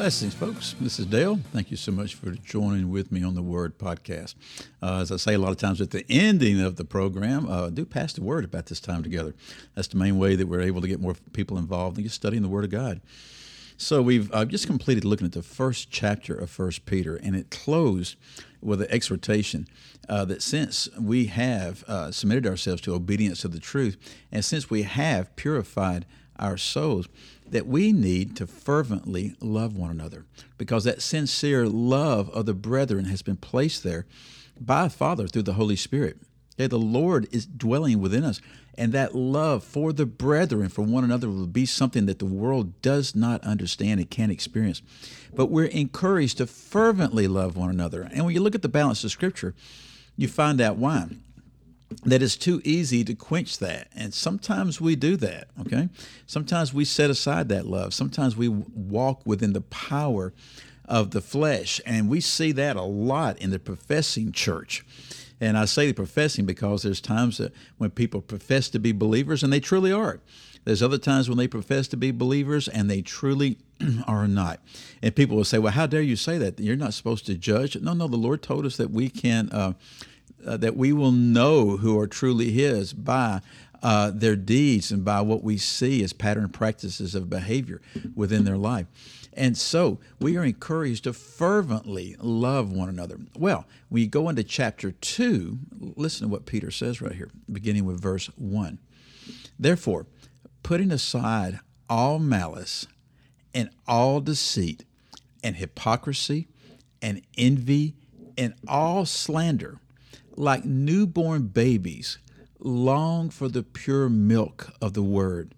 Blessings, folks. This is Dale. Thank you so much for joining with me on the Word podcast. Uh, as I say a lot of times at the ending of the program, uh, do pass the word about this time together. That's the main way that we're able to get more people involved in just studying the Word of God. So we've uh, just completed looking at the first chapter of First Peter, and it closed with an exhortation uh, that since we have uh, submitted ourselves to obedience to the truth, and since we have purified our souls, that we need to fervently love one another because that sincere love of the brethren has been placed there by Father through the Holy Spirit. Okay, the Lord is dwelling within us, and that love for the brethren, for one another, will be something that the world does not understand and can't experience. But we're encouraged to fervently love one another. And when you look at the balance of Scripture, you find out why that it's too easy to quench that. And sometimes we do that, okay? Sometimes we set aside that love. Sometimes we walk within the power of the flesh. And we see that a lot in the professing church. And I say the professing because there's times that when people profess to be believers and they truly are. There's other times when they profess to be believers and they truly are not. And people will say, well, how dare you say that? You're not supposed to judge. No, no, the Lord told us that we can. Uh, uh, that we will know who are truly His by uh, their deeds and by what we see as pattern practices of behavior within their life. And so we are encouraged to fervently love one another. Well, we go into chapter 2, listen to what Peter says right here, beginning with verse 1. Therefore, putting aside all malice and all deceit and hypocrisy and envy and all slander, like newborn babies, long for the pure milk of the word,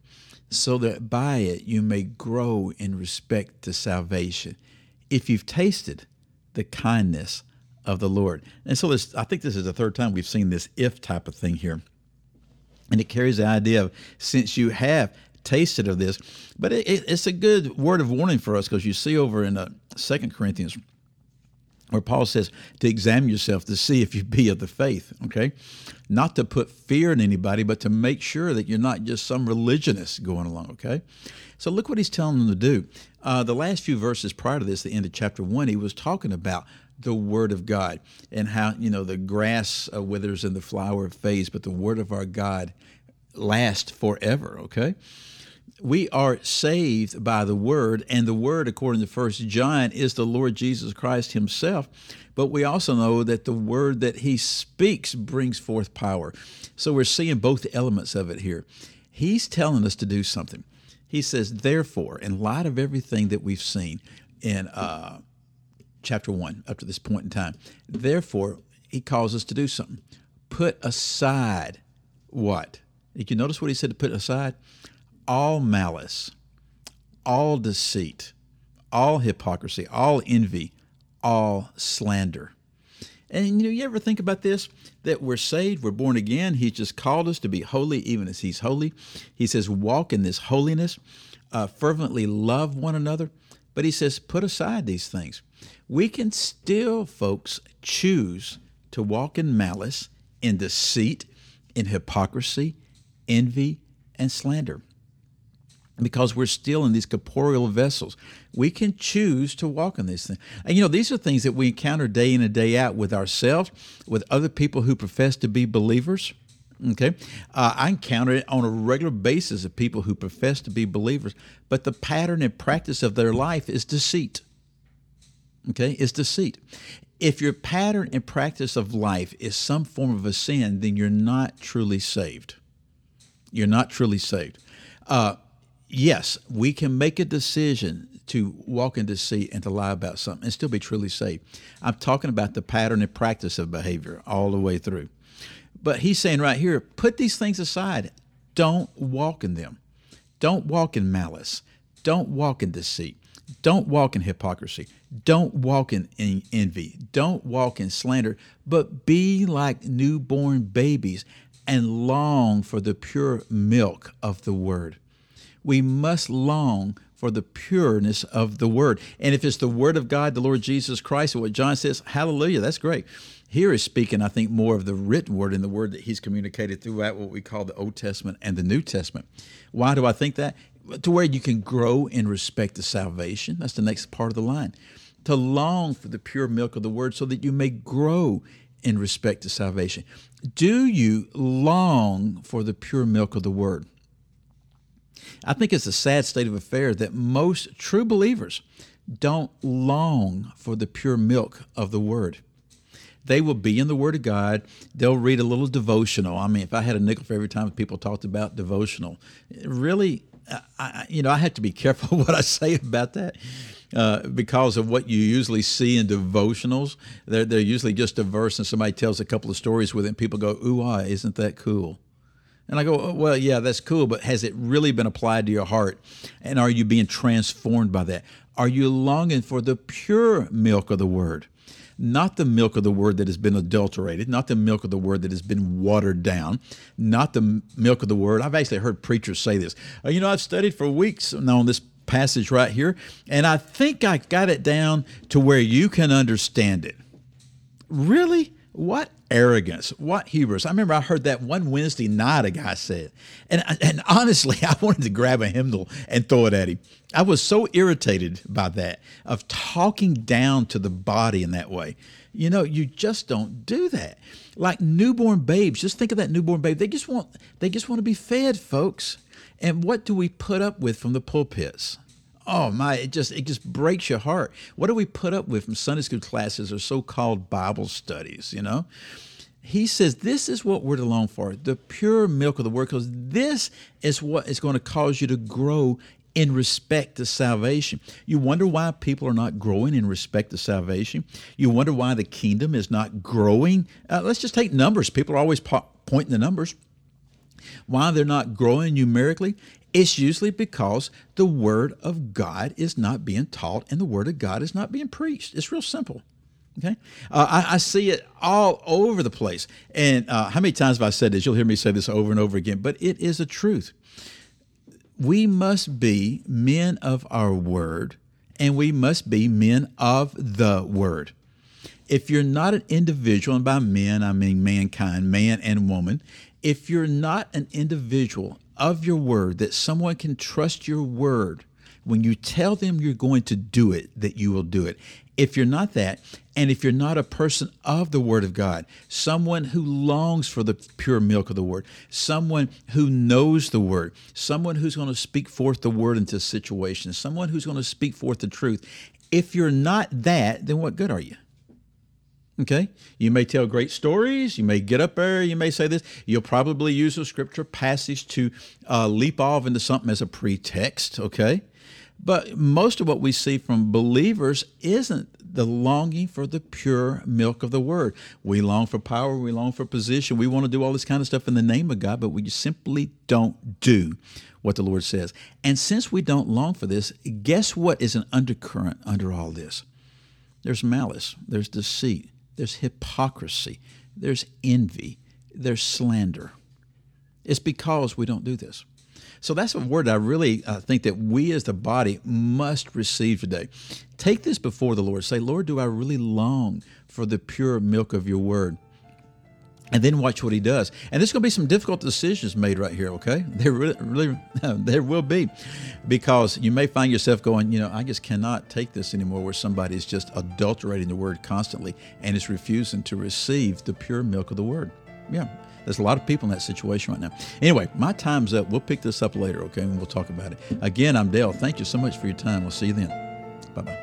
so that by it you may grow in respect to salvation, if you've tasted the kindness of the Lord. And so this, I think this is the third time we've seen this if type of thing here. And it carries the idea of since you have tasted of this, but it, it, it's a good word of warning for us because you see over in uh, Second Corinthians where Paul says to examine yourself to see if you be of the faith, okay? Not to put fear in anybody, but to make sure that you're not just some religionist going along, okay? So look what he's telling them to do. Uh, the last few verses prior to this, the end of chapter one, he was talking about the Word of God and how, you know, the grass uh, withers and the flower fades, but the Word of our God lasts forever, okay? We are saved by the word and the word according to first john is the lord jesus christ himself. But we also know that the word that he speaks brings forth power. So we're seeing both elements of it here. He's telling us to do something. He says therefore in light of everything that we've seen in uh, chapter 1 up to this point in time therefore he calls us to do something. Put aside what? Did you notice what he said to put aside all malice, all deceit, all hypocrisy, all envy, all slander. And you know, you ever think about this? That we're saved, we're born again. He's just called us to be holy, even as He's holy. He says, walk in this holiness, uh, fervently love one another. But He says, put aside these things. We can still, folks, choose to walk in malice, in deceit, in hypocrisy, envy, and slander because we're still in these corporeal vessels. We can choose to walk in these things. And you know, these are things that we encounter day in and day out with ourselves, with other people who profess to be believers. Okay. Uh, I encounter it on a regular basis of people who profess to be believers, but the pattern and practice of their life is deceit. Okay. It's deceit. If your pattern and practice of life is some form of a sin, then you're not truly saved. You're not truly saved. Uh, yes, we can make a decision to walk in deceit and to lie about something and still be truly saved. I'm talking about the pattern and practice of behavior all the way through. But he's saying right here, put these things aside. Don't walk in them. Don't walk in malice. Don't walk in deceit. Don't walk in hypocrisy. Don't walk in, in envy. Don't walk in slander, but be like newborn babies and long for the pure milk of the word We must long for the pureness of the word. And if it's the word of God, the Lord Jesus Christ, and what John says, hallelujah, that's great. Here is speaking, I think, more of the written word and the word that he's communicated throughout what we call the Old Testament and the New Testament. Why do I think that? To where you can grow in respect to salvation. That's the next part of the line. To long for the pure milk of the word so that you may grow in respect to salvation. Do you long for the pure milk of the word? I think it's a sad state of affairs that most true believers don't long for the pure milk of the Word. They will be in the Word of God. They'll read a little devotional. I mean, if I had a nickel for every time people talked about devotional, really, I, you know, I have to be careful what I say about that. Uh, because of what you usually see in devotionals, they're, they're usually just a verse and somebody tells a couple of stories with it, and people go, "Ooh, ah, isn't that cool?" And I go, oh, well, yeah, that's cool, but has it really been applied to your heart? And are you being transformed by that? Are you longing for the pure milk of the word? Not the milk of the word that has been adulterated, not the milk of the word that has been watered down, not the milk of the word. I've actually heard preachers say this. Oh, you know, I've studied for weeks on this passage right here, and I think I got it down to where you can understand it. Really? What arrogance, what hubris. I remember I heard that one Wednesday night a guy said. And, and honestly, I wanted to grab a hymnal and throw it at him. I was so irritated by that, of talking down to the body in that way. You know, you just don't do that. Like newborn babes, just think of that newborn babe. They just want they just want to be fed, folks. And what do we put up with from the pulpits? Oh my it just it just breaks your heart what do we put up with from sunday school classes or so-called bible studies you know he says this is what we're to long for the pure milk of the word because this is what is going to cause you to grow in respect to salvation. You wonder why people are not growing in respect to salvation. You wonder why the kingdom is not growing. Uh, let's just take numbers. People are always po- pointing the numbers. Why they're not growing numerically it's usually because the Word of God is not being taught and the Word of God is not being preached. It's real simple. Okay, uh, I, I, see it all over the place. And uh, how many times have I said this? You'll hear me say this over and over again, but it is a truth. We must be men of our word, and we must be men of the word. If you're not an individual, and by men I mean mankind, man and woman, if you're not an individual of your word, that someone can trust your word when you tell them you're going to do it, that you will do it. If you're not that, and if you're not a person of the Word of God, someone who longs for the pure milk of the Word, someone who knows the Word, someone who's going to speak forth the Word into situations, someone who's going to speak forth the truth, if you're not that, then what good are you? Okay? You may tell great stories. You may get up there. You may say this. You'll probably use a scripture passage to uh, leap off into something as a pretext. Okay? But most of what we see from believers isn't the longing for the pure milk of the word. We long for power. We long for position. We want to do all this kind of stuff in the name of God, but we simply don't do what the Lord says. And since we don't long for this, guess what is an undercurrent under all this? There's malice, there's deceit, there's hypocrisy, there's envy, there's slander. It's because we don't do this. So that's a word I really uh, think that we as the body must receive today. Take this before the Lord. Say, Lord, do I really long for the pure milk of your word? And then watch what he does. And there's going to be some difficult decisions made right here, okay? There really, really there will be, because you may find yourself going, you know, I just cannot take this anymore, where somebody is just adulterating the word constantly and is refusing to receive the pure milk of the word. Yeah, there's a lot of people in that situation right now. Anyway, my time's up. We'll pick this up later, okay? And we'll talk about it. Again, I'm Dale. Thank you so much for your time. We'll see you then. Bye bye.